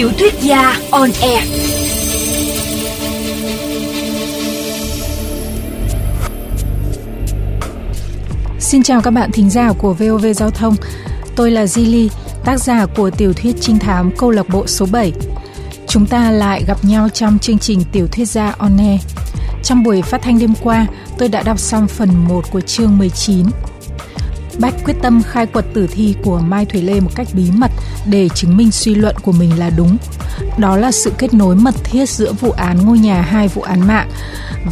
Tiểu thuyết gia on air. Xin chào các bạn thính giả của VOV Giao thông. Tôi là Zili, tác giả của tiểu thuyết trinh thám câu lạc bộ số 7. Chúng ta lại gặp nhau trong chương trình tiểu thuyết gia on air. Trong buổi phát thanh đêm qua, tôi đã đọc xong phần 1 của chương 19 Bách quyết tâm khai quật tử thi của Mai Thủy Lê một cách bí mật để chứng minh suy luận của mình là đúng. Đó là sự kết nối mật thiết giữa vụ án ngôi nhà hai vụ án mạng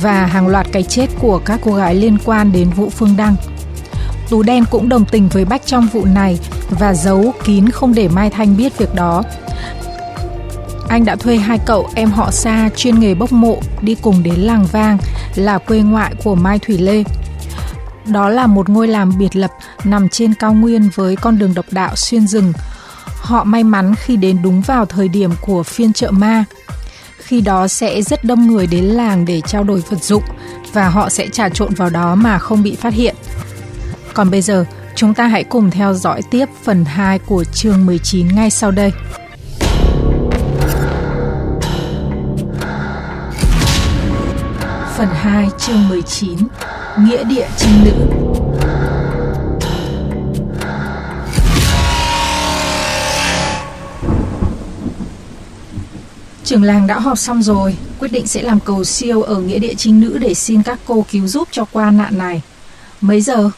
và hàng loạt cái chết của các cô gái liên quan đến vụ Phương Đăng. Tú Đen cũng đồng tình với Bách trong vụ này và giấu kín không để Mai Thanh biết việc đó. Anh đã thuê hai cậu em họ xa chuyên nghề bốc mộ đi cùng đến làng vang là quê ngoại của Mai Thủy Lê. Đó là một ngôi làng biệt lập nằm trên cao nguyên với con đường độc đạo xuyên rừng. Họ may mắn khi đến đúng vào thời điểm của phiên chợ ma. Khi đó sẽ rất đông người đến làng để trao đổi vật dụng và họ sẽ trà trộn vào đó mà không bị phát hiện. Còn bây giờ, chúng ta hãy cùng theo dõi tiếp phần 2 của chương 19 ngay sau đây. Phần 2 chương 19 Nghĩa địa trinh nữ Trưởng làng đã họp xong rồi, quyết định sẽ làm cầu siêu ở nghĩa địa trinh nữ để xin các cô cứu giúp cho qua nạn này. Mấy giờ?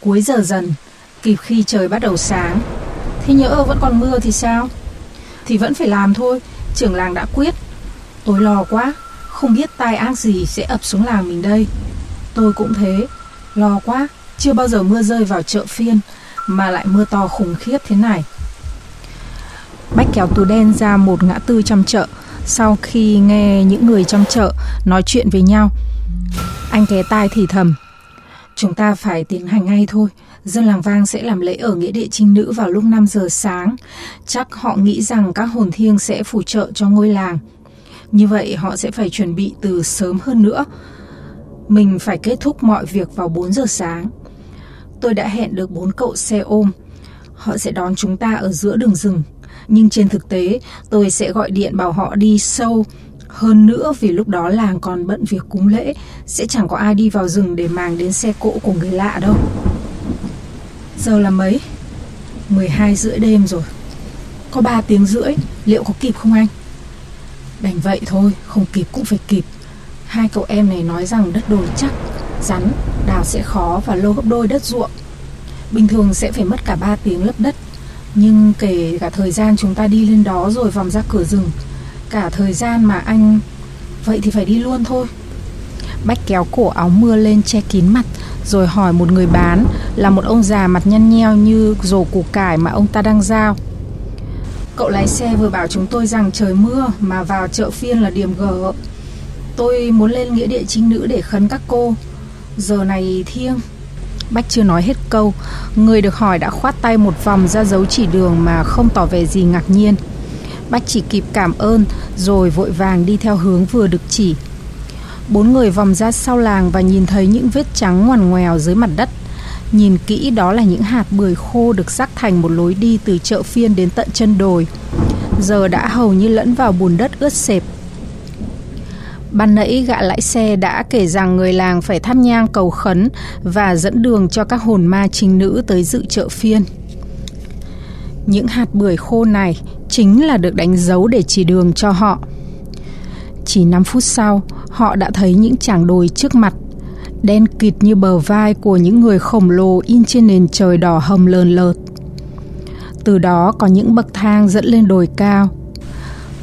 Cuối giờ dần, kịp khi trời bắt đầu sáng. Thế nhỡ vẫn còn mưa thì sao? Thì vẫn phải làm thôi, trưởng làng đã quyết. Tôi lo quá, không biết tai ác gì sẽ ập xuống làng mình đây. Tôi cũng thế, lo quá, chưa bao giờ mưa rơi vào chợ phiên mà lại mưa to khủng khiếp thế này. Bách kéo tù đen ra một ngã tư trong chợ sau khi nghe những người trong chợ nói chuyện với nhau. Anh ghé tai thì thầm. Chúng ta phải tiến hành ngay thôi. Dân làng vang sẽ làm lễ ở nghĩa địa trinh nữ vào lúc 5 giờ sáng. Chắc họ nghĩ rằng các hồn thiêng sẽ phù trợ cho ngôi làng. Như vậy họ sẽ phải chuẩn bị từ sớm hơn nữa. Mình phải kết thúc mọi việc vào 4 giờ sáng. Tôi đã hẹn được bốn cậu xe ôm. Họ sẽ đón chúng ta ở giữa đường rừng. Nhưng trên thực tế, tôi sẽ gọi điện bảo họ đi sâu hơn nữa vì lúc đó làng còn bận việc cúng lễ, sẽ chẳng có ai đi vào rừng để màng đến xe cộ của người lạ đâu. Giờ là mấy? 12 rưỡi đêm rồi. Có 3 tiếng rưỡi, liệu có kịp không anh? Đành vậy thôi, không kịp cũng phải kịp. Hai cậu em này nói rằng đất đồi chắc, rắn, đào sẽ khó và lô gấp đôi đất ruộng. Bình thường sẽ phải mất cả 3 tiếng lấp đất. Nhưng kể cả thời gian chúng ta đi lên đó rồi vòng ra cửa rừng, cả thời gian mà anh... Vậy thì phải đi luôn thôi. Bách kéo cổ áo mưa lên che kín mặt Rồi hỏi một người bán Là một ông già mặt nhăn nheo như rổ củ cải mà ông ta đang giao Cậu lái xe vừa bảo chúng tôi rằng trời mưa Mà vào chợ phiên là điểm gở Tôi muốn lên nghĩa địa chính nữ để khấn các cô. Giờ này thiêng Bách chưa nói hết câu. Người được hỏi đã khoát tay một vòng ra dấu chỉ đường Mà không tỏ vẻ gì ngạc nhiên. Bách chỉ kịp cảm ơn, Rồi vội vàng đi theo hướng vừa được chỉ. Bốn người vòng ra sau làng Và nhìn thấy những vết trắng ngoằn ngoèo dưới mặt đất. Nhìn kỹ đó là những hạt bưởi khô Được rắc thành một lối đi từ chợ phiên đến tận chân đồi. Giờ đã hầu như lẫn vào bùn đất ướt sẹp Ban nãy gã lãi xe đã kể rằng người làng phải thắp nhang cầu khấn và dẫn đường cho các hồn ma trinh nữ tới dự chợ phiên. Những hạt bưởi khô này chính là được đánh dấu để chỉ đường cho họ. Chỉ 5 phút sau, họ đã thấy những chảng đồi trước mặt, đen kịt như bờ vai của những người khổng lồ in trên nền trời đỏ hồng lờn lợt. Từ đó có những bậc thang dẫn lên đồi cao.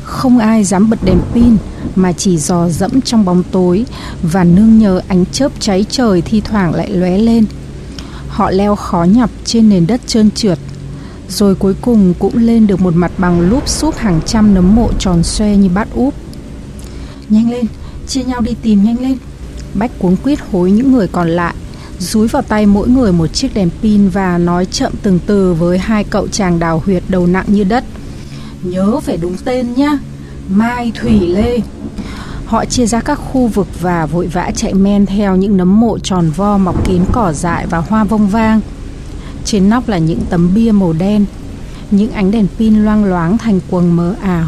Không ai dám bật đèn pin mà chỉ dò dẫm trong bóng tối và nương nhờ ánh chớp cháy trời thi thoảng lại lóe lên. Họ leo khó nhọc trên nền đất trơn trượt, rồi cuối cùng cũng lên được một mặt bằng lúp xúp hàng trăm nấm mộ tròn xoe như bát úp. Nhanh lên, chia nhau đi tìm nhanh lên. Bách cuống quýt hối những người còn lại, dúi vào tay mỗi người một chiếc đèn pin và nói chậm từng từ với hai cậu chàng đào huyệt đầu nặng như đất. Nhớ phải đúng tên nhá, Mai Thủy Lê. Họ chia ra các khu vực và vội vã chạy men theo những nấm mộ tròn vo mọc kín cỏ dại và hoa vông vang. Trên nóc là những tấm bia màu đen, những ánh đèn pin loang loáng thành quầng mờ ảo.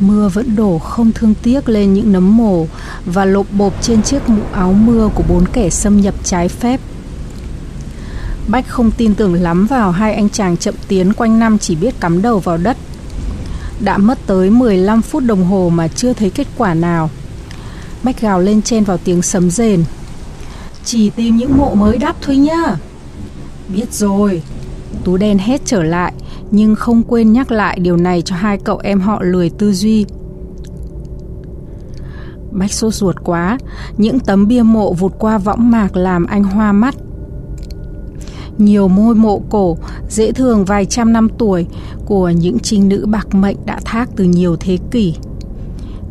Mưa vẫn đổ không thương tiếc lên những nấm mồ và lộp bộp trên chiếc mũ áo mưa của bốn kẻ xâm nhập trái phép. Bách không tin tưởng lắm vào hai anh chàng chậm tiến quanh năm chỉ biết cắm đầu vào đất. Đã mất tới 15 phút đồng hồ mà chưa thấy kết quả nào. Bách gào lên trên vào tiếng sấm rền. Chỉ tìm những mộ mới đắp thôi nhá. Biết rồi. Tú đen hết trở lại, nhưng không quên nhắc lại điều này cho hai cậu em họ lười tư duy. Bách sốt ruột quá, những tấm bia mộ vụt qua võng mạc làm anh hoa mắt. Nhiều môi mộ cổ, dễ thường vài trăm năm tuổi của những trinh nữ bạc mệnh đã thác từ nhiều thế kỷ.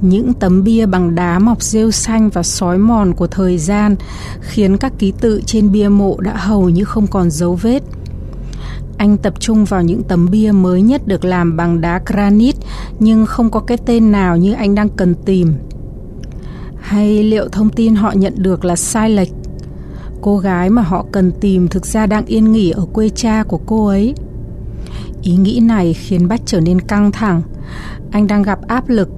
Những tấm bia bằng đá mọc rêu xanh và sói mòn của thời gian khiến các ký tự trên bia mộ đã hầu như không còn dấu vết. Anh tập trung vào những tấm bia mới nhất được làm bằng đá granite nhưng không có cái tên nào như anh đang cần tìm. Hay liệu thông tin họ nhận được là sai lệch? Cô gái mà họ cần tìm thực ra đang yên nghỉ ở quê cha của cô ấy. Ý nghĩ này khiến Bách trở nên căng thẳng. Anh đang gặp áp lực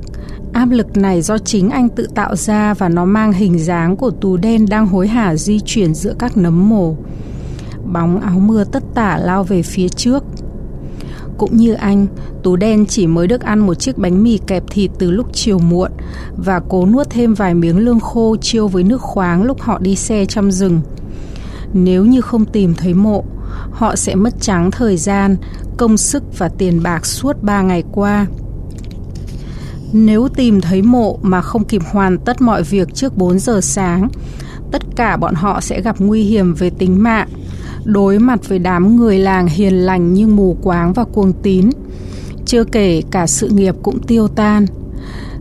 Áp lực này do chính anh tự tạo ra và nó mang hình dáng của tù đen đang hối hả di chuyển giữa các nấm mồ. Bóng áo mưa tất tả lao về phía trước. Cũng như anh, Tú đen chỉ mới được ăn một chiếc bánh mì kẹp thịt từ lúc chiều muộn và cố nuốt thêm vài miếng lương khô chiêu với nước khoáng lúc họ đi xe trong rừng. Nếu như không tìm thấy mộ, họ sẽ mất trắng thời gian, công sức và tiền bạc suốt ba ngày qua. Nếu tìm thấy mộ mà không kịp hoàn tất mọi việc trước 4 giờ sáng, tất cả bọn họ sẽ gặp nguy hiểm về tính mạng, đối mặt với đám người làng hiền lành như mù quáng và cuồng tín. Chưa kể cả sự nghiệp cũng tiêu tan.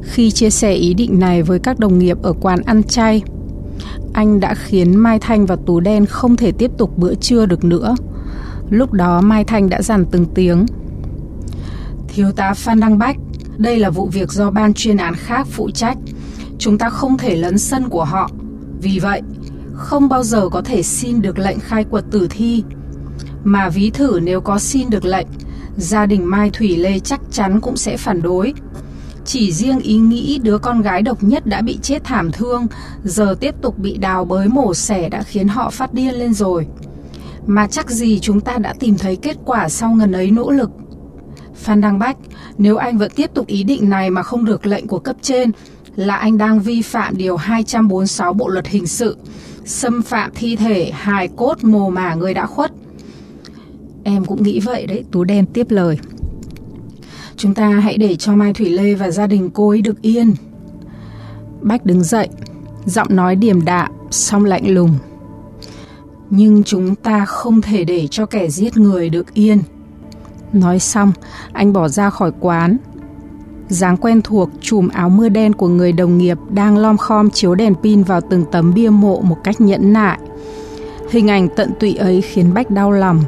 Khi chia sẻ ý định này với các đồng nghiệp ở quán ăn chay, anh đã khiến Mai Thanh và Tú Đen không thể tiếp tục bữa trưa được nữa. Lúc đó Mai Thanh đã dằn từng tiếng. Thiếu tá Phan Đăng Bách, đây là vụ việc do ban chuyên án khác phụ trách. Chúng ta không thể lấn sân của họ. Vì vậy, không bao giờ có thể xin được lệnh khai quật tử thi. Mà ví thử nếu có xin được lệnh, gia đình Mai Thủy Lê chắc chắn cũng sẽ phản đối. Chỉ riêng ý nghĩ đứa con gái độc nhất đã bị chết thảm thương, giờ tiếp tục bị đào bới mổ xẻ đã khiến họ phát điên lên rồi. Mà chắc gì chúng ta đã tìm thấy kết quả sau ngần ấy nỗ lực. Phan Đăng Bách, nếu anh vẫn tiếp tục ý định này mà không được lệnh của cấp trên, là anh đang vi phạm điều 246 Bộ luật hình sự, xâm phạm thi thể, hài cốt, mồ mả người đã khuất. Em cũng nghĩ vậy đấy, Tú Đen tiếp lời. Chúng ta hãy để cho Mai Thủy Lê và gia đình cô ấy được yên. Bách đứng dậy, giọng nói điềm đạm, song lạnh lùng. Nhưng chúng ta không thể để cho kẻ giết người được yên. Nói xong, anh bỏ ra khỏi quán. dáng quen thuộc chùm áo mưa đen của người đồng nghiệp đang lom khom chiếu đèn pin vào từng tấm bia mộ một cách nhẫn nại. Hình ảnh tận tụy ấy khiến Bách đau lòng.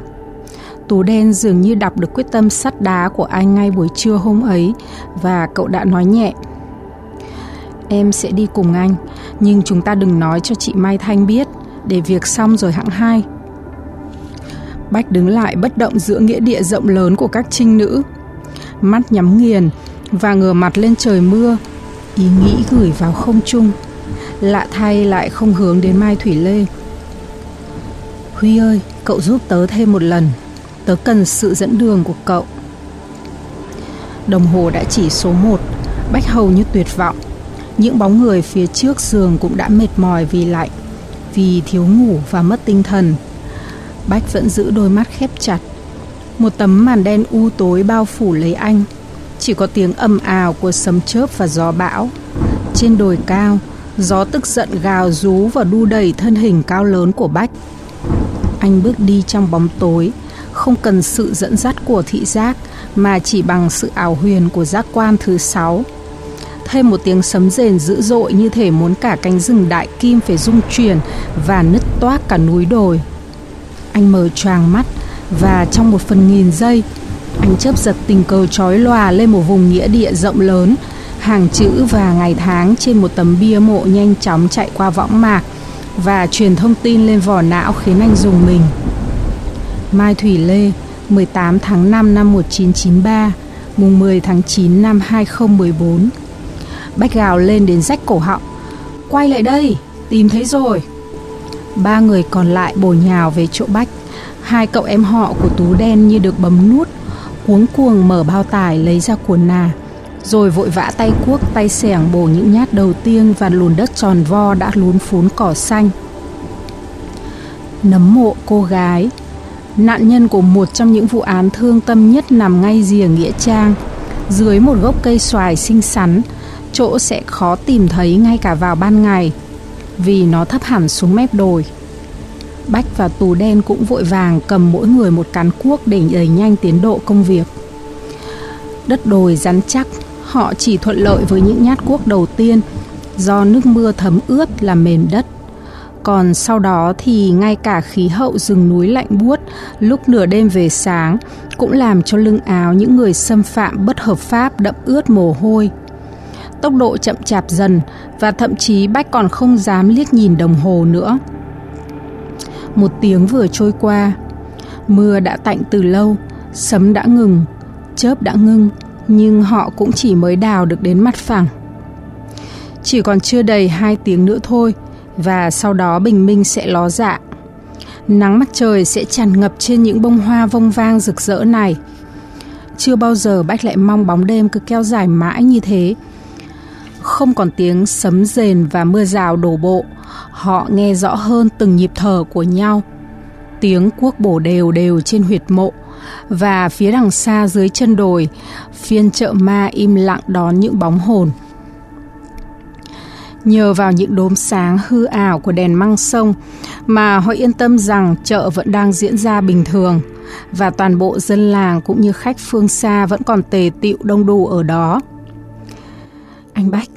Tú đen dường như đọc được quyết tâm sắt đá của anh ngay buổi trưa hôm ấy và cậu đã nói nhẹ. Em sẽ đi cùng anh, nhưng chúng ta đừng nói cho chị Mai Thanh biết, để việc xong rồi hạng hai. Bách đứng lại bất động giữa nghĩa địa rộng lớn của các trinh nữ. Mắt nhắm nghiền và ngửa mặt lên trời mưa, ý nghĩ gửi vào không trung. Lạ thay lại không hướng đến Mai Thủy Lê. Huy ơi, cậu giúp tớ thêm một lần. Tớ cần sự dẫn đường của cậu. Đồng hồ đã chỉ số 1, Bách hầu như tuyệt vọng. Những bóng người phía trước giường cũng đã mệt mỏi vì lạnh, vì thiếu ngủ và mất tinh thần. Bách vẫn giữ đôi mắt khép chặt. Một tấm màn đen u tối bao phủ lấy anh. Chỉ có tiếng ầm ào của sấm chớp và gió bão. Trên đồi cao, gió tức giận gào rú và đu đầy thân hình cao lớn của Bách. Anh bước đi trong bóng tối, không cần sự dẫn dắt của thị giác mà chỉ bằng sự ảo huyền của giác quan thứ sáu. Thêm một tiếng sấm rền dữ dội như thể muốn cả cánh rừng đại kim phải rung chuyển và nứt toác cả núi đồi. Anh mở choàng mắt và trong một phần nghìn giây, anh chớp giật tình cờ trói lòa lên một vùng nghĩa địa rộng lớn, hàng chữ và ngày tháng trên một tấm bia mộ nhanh chóng chạy qua võng mạc và truyền thông tin lên vỏ não khiến anh dùng mình. Mai Thủy Lê, 18 tháng 5 năm 1993, mùng 10 tháng 9 năm 2014. Bách gào lên đến rách cổ họng. Quay lại đây, tìm thấy rồi. Ba người còn lại bổ nhào về chỗ Bách. Hai cậu em họ của Tú đen như được bấm nút, cuống cuồng mở bao tải lấy ra cuốn nà rồi vội vã tay cuốc tay xẻng bổ những nhát đầu tiên và lùn đất tròn vo đã lún phún cỏ xanh nấm mộ cô gái nạn nhân của một trong những vụ án thương tâm nhất nằm ngay rìa nghĩa trang. Dưới một gốc cây xoài xinh xắn, chỗ sẽ khó tìm thấy ngay cả vào ban ngày, vì nó thấp hẳn xuống mép đồi. Bách và tù đen cũng vội vàng cầm mỗi người một cán cuốc để đẩy nhanh tiến độ công việc. Đất đồi rắn chắc, họ chỉ thuận lợi với những nhát cuốc đầu tiên, do nước mưa thấm ướt làm mềm đất còn sau đó thì ngay cả khí hậu rừng núi lạnh buốt lúc nửa đêm về sáng cũng làm cho lưng áo những người xâm phạm bất hợp pháp đậm ướt mồ hôi. Tốc độ chậm chạp dần và thậm chí Bách còn không dám liếc nhìn đồng hồ nữa. Một tiếng vừa trôi qua, mưa đã tạnh từ lâu, sấm đã ngừng, chớp đã ngưng, nhưng họ cũng chỉ mới đào được đến mặt phẳng. Chỉ còn chưa đầy hai tiếng nữa thôi và sau đó bình minh sẽ ló dạ. Nắng mặt trời sẽ tràn ngập trên những bông hoa vông vang rực rỡ này. Chưa bao giờ Bách lại mong bóng đêm cứ kéo dài mãi như thế. Không còn tiếng sấm rền và mưa rào đổ bộ, họ nghe rõ hơn từng nhịp thở của nhau. Tiếng cuốc bổ đều đều trên huyệt mộ, và phía đằng xa dưới chân đồi, phiên chợ ma im lặng đón những bóng hồn. Nhờ vào những đốm sáng hư ảo của đèn măng sông mà họ yên tâm rằng chợ vẫn đang diễn ra bình thường và toàn bộ dân làng cũng như khách phương xa vẫn còn tề tựu đông đủ ở đó. Anh Bách,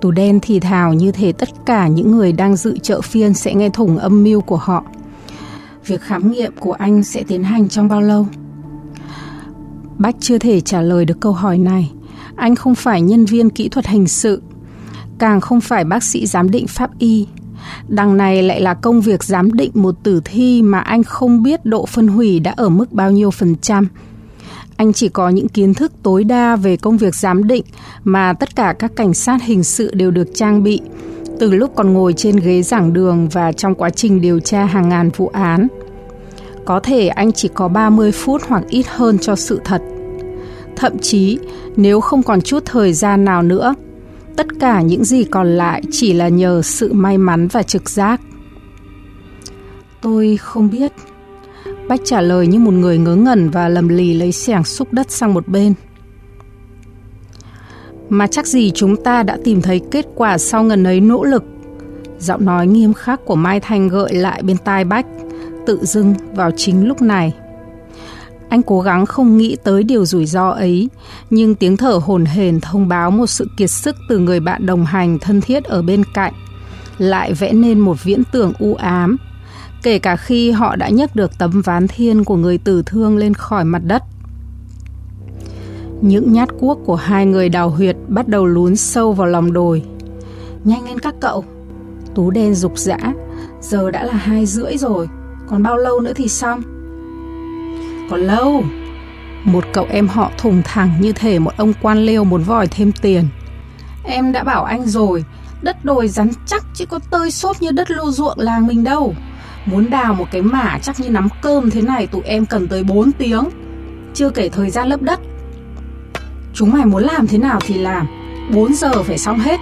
tù đen thì thào như thể tất cả những người đang dự chợ phiên sẽ nghe thủng âm mưu của họ. Việc khám nghiệm của anh sẽ tiến hành trong bao lâu? Bách chưa thể trả lời được câu hỏi này. Anh không phải nhân viên kỹ thuật hình sự, càng không phải bác sĩ giám định pháp y. Đằng này lại là công việc giám định một tử thi mà anh không biết độ phân hủy đã ở mức bao nhiêu phần trăm. Anh chỉ có những kiến thức tối đa về công việc giám định mà tất cả các cảnh sát hình sự đều được trang bị từ lúc còn ngồi trên ghế giảng đường và trong quá trình điều tra hàng ngàn vụ án. Có thể anh chỉ có 30 phút hoặc ít hơn cho sự thật. Thậm chí, nếu không còn chút thời gian nào nữa, tất cả những gì còn lại chỉ là nhờ sự may mắn và trực giác. Tôi không biết. Bách trả lời như một người ngớ ngẩn và lầm lì lấy xẻng xúc đất sang một bên. Mà chắc gì chúng ta đã tìm thấy kết quả sau ngần ấy nỗ lực. Giọng nói nghiêm khắc của Mai Thanh gợi lại bên tai Bách, tự dưng vào chính lúc này. Anh cố gắng không nghĩ tới điều rủi ro ấy, nhưng tiếng thở hồn hển thông báo một sự kiệt sức từ người bạn đồng hành thân thiết ở bên cạnh, lại vẽ nên một viễn tưởng u ám, kể cả khi họ đã nhấc được tấm ván thiên của người tử thương lên khỏi mặt đất. Những nhát cuốc của hai người đào huyệt bắt đầu lún sâu vào lòng đồi. Nhanh lên các cậu! Tú đen rục rã, giờ đã là hai rưỡi rồi. Còn bao lâu nữa thì xong còn lâu. Một cậu em họ thùng thẳng như thể một ông quan liêu muốn vòi thêm tiền. Em đã bảo anh rồi, Đất đồi rắn chắc chứ có tơi xốp như đất lô ruộng làng mình đâu. Muốn đào một cái mả chắc như nắm cơm thế này tụi em cần tới 4 tiếng. Chưa kể thời gian lấp đất. Chúng mày muốn làm thế nào thì làm. 4 giờ phải xong hết.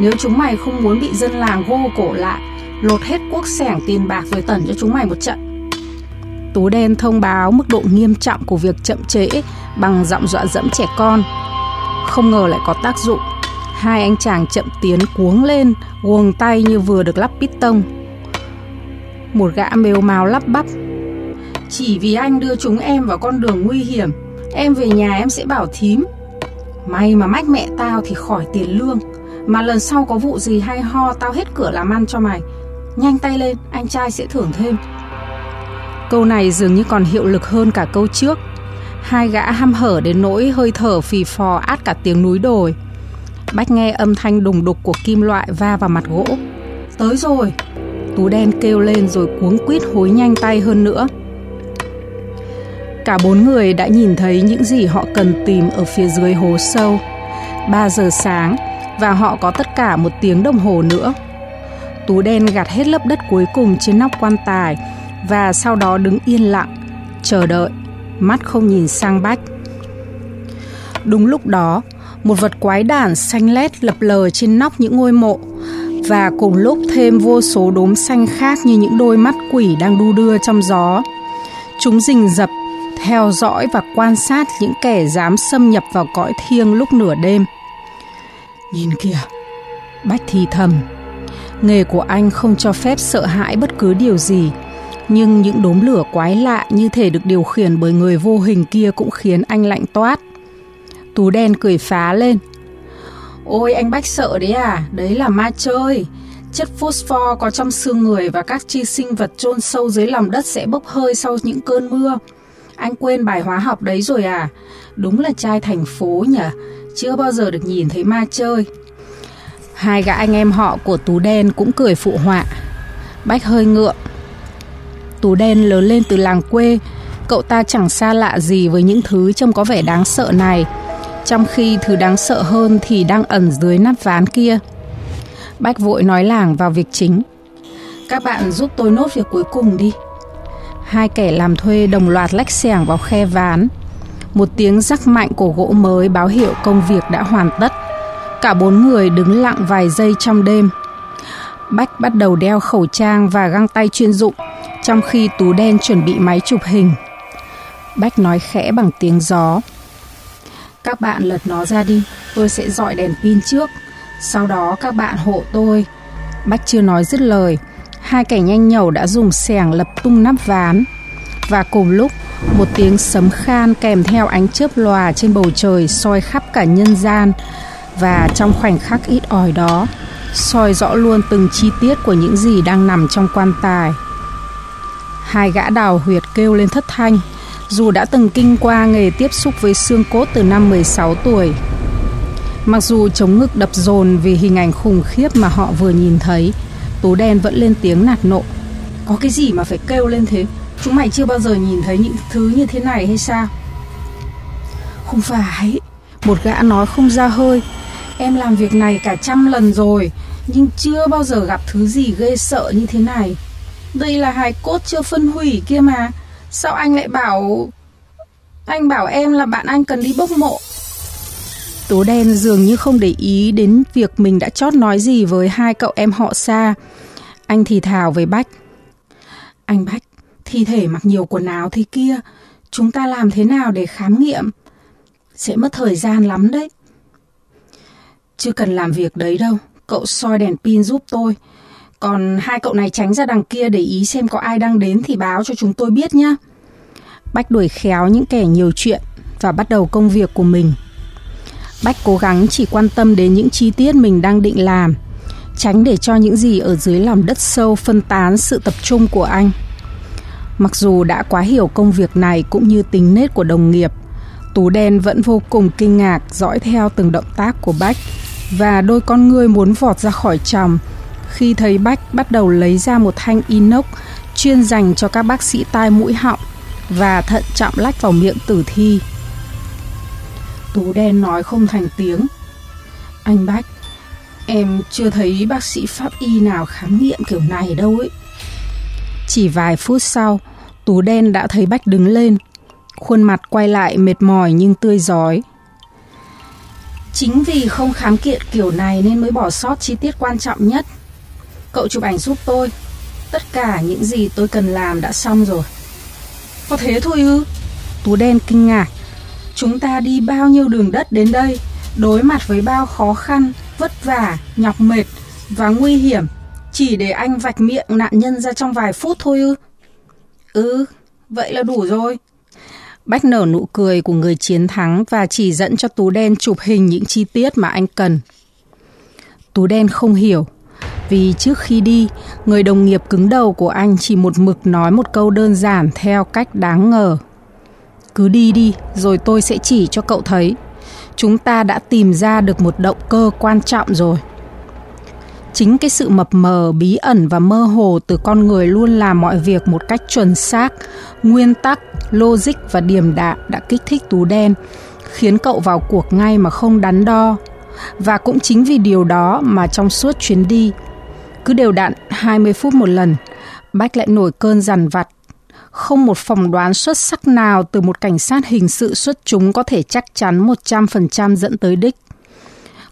Nếu chúng mày không muốn bị dân làng vô cổ lại, lột hết quốc sẻng tiền bạc rồi tẩn cho chúng mày một trận. Tú đen thông báo mức độ nghiêm trọng của việc chậm trễ bằng giọng dọa dẫm trẻ con. Không ngờ lại có tác dụng. Hai anh chàng chậm tiến cuống lên, guồng tay như vừa được lắp piston. Một gã mèo mào lắp bắp. Chỉ vì anh đưa chúng em vào con đường nguy hiểm, em về nhà em sẽ bảo thím. May mà mách mẹ tao thì khỏi tiền lương, mà lần sau có vụ gì hay ho tao hết cửa làm ăn cho mày Nhanh tay lên, anh trai sẽ thưởng thêm. Câu này dường như còn hiệu lực hơn cả câu trước. Hai gã ham hở đến nỗi hơi thở phì phò át cả tiếng núi đồi. Bách nghe âm thanh đùng đục của kim loại va vào mặt gỗ. Tới rồi! Tú đen kêu lên rồi cuống quýt hối nhanh tay hơn nữa. Cả bốn người đã nhìn thấy những gì họ cần tìm ở phía dưới hố sâu. 3 giờ sáng và họ có tất cả một tiếng đồng hồ nữa. Tú đen gạt hết lớp đất cuối cùng trên nóc quan tài và sau đó đứng yên lặng, chờ đợi, mắt không nhìn sang Bách. Đúng lúc đó, một vật quái đản xanh lét lập lờ trên nóc những ngôi mộ và cùng lúc thêm vô số đốm xanh khác như những đôi mắt quỷ đang đu đưa trong gió. Chúng rình rập, theo dõi và quan sát những kẻ dám xâm nhập vào cõi thiêng lúc nửa đêm. Nhìn kìa, Bách thì thầm. Nghề của anh không cho phép sợ hãi bất cứ điều gì, nhưng những đốm lửa quái lạ như thể được điều khiển bởi người vô hình kia cũng khiến anh lạnh toát. Tú đen cười phá lên. Ôi anh Bách sợ đấy à, đấy là ma chơi. Chất phosphor có trong xương người và các chi sinh vật chôn sâu dưới lòng đất sẽ bốc hơi sau những cơn mưa. Anh quên bài hóa học đấy rồi à? Đúng là trai thành phố nhỉ, chưa bao giờ được nhìn thấy ma chơi. Hai gã anh em họ của Tú Đen cũng cười phụ họa. Bách hơi ngượng. Tú Đen lớn lên từ làng quê, cậu ta chẳng xa lạ gì với những thứ trông có vẻ đáng sợ này trong khi thứ đáng sợ hơn thì đang ẩn dưới nắp ván kia. Bách vội nói làng vào việc chính. Các bạn giúp tôi nốt việc cuối cùng đi. Hai kẻ làm thuê đồng loạt lách xẻng vào khe ván. Một tiếng rắc mạnh của gỗ mới báo hiệu công việc đã hoàn tất. Cả bốn người đứng lặng vài giây trong đêm. Bách bắt đầu đeo khẩu trang và găng tay chuyên dụng, trong khi Tú Đen chuẩn bị máy chụp hình. Bách nói khẽ bằng tiếng gió. Các bạn lật nó ra đi, tôi sẽ dọi đèn pin trước. Sau đó các bạn hộ tôi. Bách chưa nói dứt lời, hai kẻ nhanh nhẩu đã dùng xẻng lập tung nắp ván. Và cùng lúc, một tiếng sấm khan kèm theo ánh chớp lòa trên bầu trời soi khắp cả nhân gian. Và trong khoảnh khắc ít ỏi đó, soi rõ luôn từng chi tiết của những gì đang nằm trong quan tài. Hai gã đào huyệt kêu lên thất thanh, dù đã từng kinh qua nghề tiếp xúc với xương cốt từ năm 16 tuổi. Mặc dù chống ngực đập dồn vì hình ảnh khủng khiếp mà họ vừa nhìn thấy, Tú đen vẫn lên tiếng nạt nộ. Có cái gì mà phải kêu lên thế? Chúng mày chưa bao giờ nhìn thấy những thứ như thế này hay sao? Không phải, một gã nói không ra hơi. Em làm việc này cả trăm lần rồi, nhưng chưa bao giờ gặp thứ gì ghê sợ như thế này. Đây là hài cốt chưa phân hủy kia mà. Sao anh lại bảo... Anh bảo em là bạn anh cần đi bốc mộ. Tố đen dường như không để ý đến việc mình đã chót nói gì với hai cậu em họ xa. Anh thì thào với Bách. Anh Bách, thi thể mặc nhiều quần áo thế kia, chúng ta làm thế nào để khám nghiệm? Sẽ mất thời gian lắm đấy. Chưa cần làm việc đấy đâu, cậu soi đèn pin giúp tôi. Còn hai cậu này tránh ra đằng kia để ý xem có ai đang đến thì báo cho chúng tôi biết nhé. Bách đuổi khéo những kẻ nhiều chuyện và bắt đầu công việc của mình. Bách cố gắng chỉ quan tâm đến những chi tiết mình đang định làm, tránh để cho những gì ở dưới lòng đất sâu phân tán sự tập trung của anh. Mặc dù đã quá hiểu công việc này cũng như tính nết của đồng nghiệp, Tú đen vẫn vô cùng kinh ngạc dõi theo từng động tác của Bách và đôi con ngươi muốn vọt ra khỏi chồng khi thấy Bách bắt đầu lấy ra một thanh inox chuyên dành cho các bác sĩ tai mũi họng và thận trọng lách vào miệng tử thi. Tú đen nói không thành tiếng. Anh Bách, em chưa thấy bác sĩ pháp y nào khám nghiệm kiểu này đâu ấy. Chỉ vài phút sau, Tú đen đã thấy Bách đứng lên, khuôn mặt quay lại mệt mỏi nhưng tươi giói. Chính vì không khám kiện kiểu này nên mới bỏ sót chi tiết quan trọng nhất – Cậu chụp ảnh giúp tôi. Tất cả những gì tôi cần làm đã xong rồi. Có thế thôi ư? Tú đen kinh ngạc. Chúng ta đi bao nhiêu đường đất đến đây? Đối mặt với bao khó khăn Vất vả, nhọc mệt Và nguy hiểm Chỉ để anh vạch miệng nạn nhân ra trong vài phút thôi ư? Ừ, vậy là đủ rồi. Bách nở nụ cười của người chiến thắng và chỉ dẫn cho Tú Đen chụp hình những chi tiết mà anh cần. Tú Đen không hiểu vì trước khi đi, người đồng nghiệp cứng đầu của anh chỉ một mực nói một câu đơn giản theo cách đáng ngờ. Cứ đi đi, rồi tôi sẽ chỉ cho cậu thấy. Chúng ta đã tìm ra được một động cơ quan trọng rồi. chính cái sự mập mờ bí ẩn và mơ hồ từ con người luôn làm mọi việc một cách chuẩn xác nguyên tắc logic và điềm đạm đã kích thích tú đen khiến cậu vào cuộc ngay mà không đắn đo và cũng chính vì điều đó mà trong suốt chuyến đi cứ đều đặn 20 phút một lần Bách lại nổi cơn dằn vặt không một phỏng đoán xuất sắc nào từ một cảnh sát hình sự xuất chúng có thể chắc chắn 100% dẫn tới đích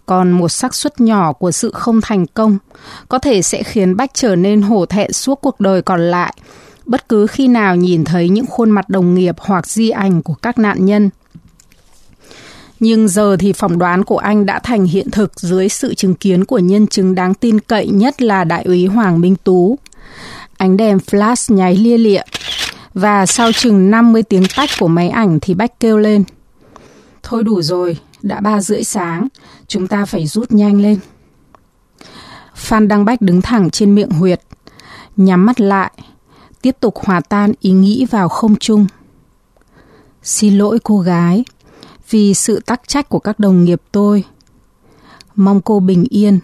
còn một xác suất nhỏ của sự không thành công có thể sẽ khiến Bách trở nên hổ thẹn suốt cuộc đời còn lại, bất cứ khi nào nhìn thấy những khuôn mặt đồng nghiệp hoặc di ảnh của các nạn nhân. Nhưng giờ thì phỏng đoán của anh đã thành hiện thực dưới sự chứng kiến của nhân chứng đáng tin cậy nhất là đại úy Hoàng Minh Tú. Ánh đèn flash nháy lia lịa và sau chừng 50 tiếng tách của máy ảnh thì Bách kêu lên. Thôi đủ rồi, đã ba rưỡi sáng, chúng ta phải rút nhanh lên. Phan Đăng Bách đứng thẳng trên miệng huyệt, nhắm mắt lại, tiếp tục hòa tan ý nghĩ vào không trung. Xin lỗi cô gái, vì sự tắc trách của các đồng nghiệp tôi. Mong cô bình yên,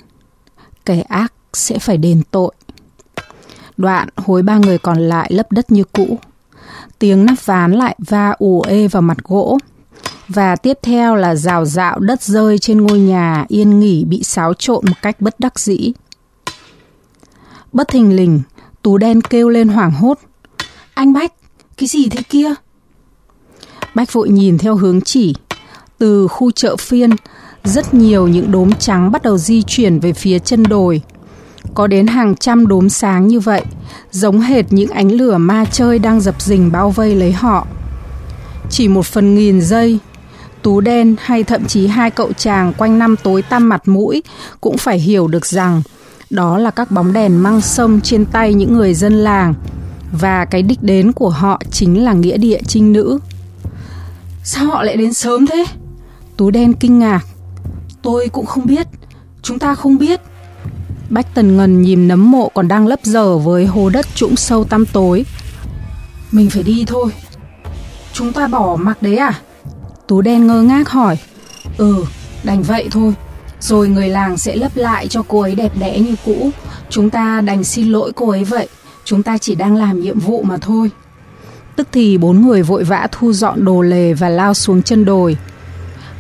kẻ ác sẽ phải đền tội. Đoạn hối ba người còn lại lấp đất như cũ. Tiếng nắp ván lại va ù ê vào mặt gỗ và tiếp theo là rào rạo đất rơi trên ngôi nhà yên nghỉ bị xáo trộn một cách bất đắc dĩ. Bất thình lình, Tú đen kêu lên hoảng hốt. Anh Bách, cái gì thế kia? Bách vội nhìn theo hướng chỉ. Từ khu chợ phiên, rất nhiều những đốm trắng bắt đầu di chuyển về phía chân đồi. Có đến hàng trăm đốm sáng như vậy, giống hệt những ánh lửa ma chơi đang dập dình bao vây lấy họ. Chỉ một phần nghìn giây, tú đen hay thậm chí hai cậu chàng quanh năm tối tăm mặt mũi cũng phải hiểu được rằng đó là các bóng đèn măng sông trên tay những người dân làng và cái đích đến của họ chính là nghĩa địa trinh nữ. Sao họ lại đến sớm thế? Tú đen kinh ngạc. Tôi cũng không biết, chúng ta không biết. Bách Tần Ngần nhìn nấm mộ còn đang lấp dở với hồ đất trũng sâu tăm tối. Mình phải đi thôi. Chúng ta bỏ mặc đấy à? Tú đen ngơ ngác hỏi Ừ đành vậy thôi Rồi người làng sẽ lấp lại cho cô ấy đẹp đẽ như cũ Chúng ta đành xin lỗi cô ấy vậy Chúng ta chỉ đang làm nhiệm vụ mà thôi Tức thì bốn người vội vã thu dọn đồ lề và lao xuống chân đồi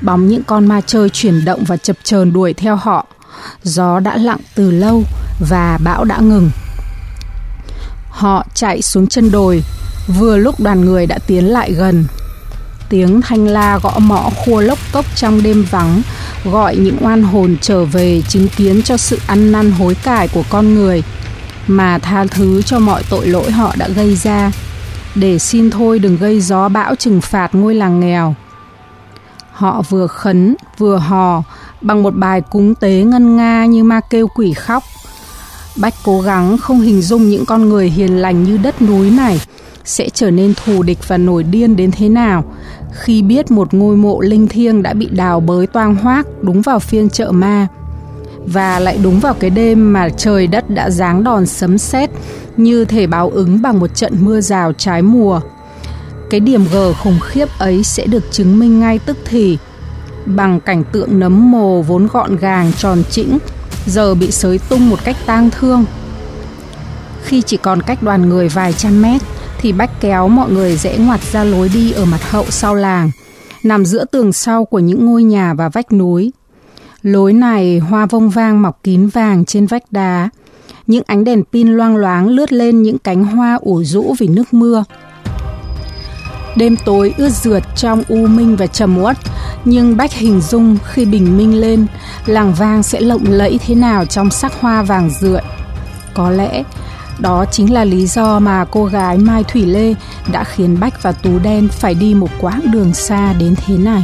Bóng những con ma chơi chuyển động và chập chờn đuổi theo họ. Gió đã lặng từ lâu và bão đã ngừng. Họ chạy xuống chân đồi. Vừa lúc đoàn người đã tiến lại gần. Tiếng thanh la gõ mõ khua lốc cốc trong đêm vắng, gọi những oan hồn trở về chứng kiến cho sự ăn năn hối cải của con người mà tha thứ cho mọi tội lỗi họ đã gây ra. Để xin thôi đừng gây gió bão trừng phạt ngôi làng nghèo họ vừa khấn, vừa hò, bằng một bài cúng tế ngân nga như ma kêu quỷ khóc bách cố gắng không hình dung những con người hiền lành như đất núi này sẽ trở nên thù địch và nổi điên đến thế nào, khi biết một ngôi mộ linh thiêng đã bị đào bới toang hoác đúng vào phiên chợ ma và lại đúng vào cái đêm mà trời đất đã giáng đòn sấm sét như thể báo ứng bằng một trận mưa rào trái mùa. Cái điểm gờ khủng khiếp ấy sẽ được chứng minh ngay tức thì bằng cảnh tượng nấm mồ vốn gọn gàng tròn chỉnh giờ bị sới tung một cách tang thương. Khi chỉ còn cách đoàn người vài trăm mét, thì Bách kéo mọi người rẽ ngoặt ra lối đi ở mặt hậu sau làng, nằm giữa tường sau của những ngôi nhà và vách núi. Lối này hoa vông vang mọc kín vàng trên vách đá, những ánh đèn pin loang loáng lướt lên những cánh hoa ủ rũ vì nước mưa. Đêm tối ướt rượt trong u minh và trầm uất, nhưng Bách hình dung khi bình minh lên, làng vang sẽ lộng lẫy thế nào trong sắc hoa vàng rượi. Có lẽ đó chính là lý do mà cô gái Mai Thủy Lê đã khiến Bách và Tú Đen phải đi một quãng đường xa đến thế này.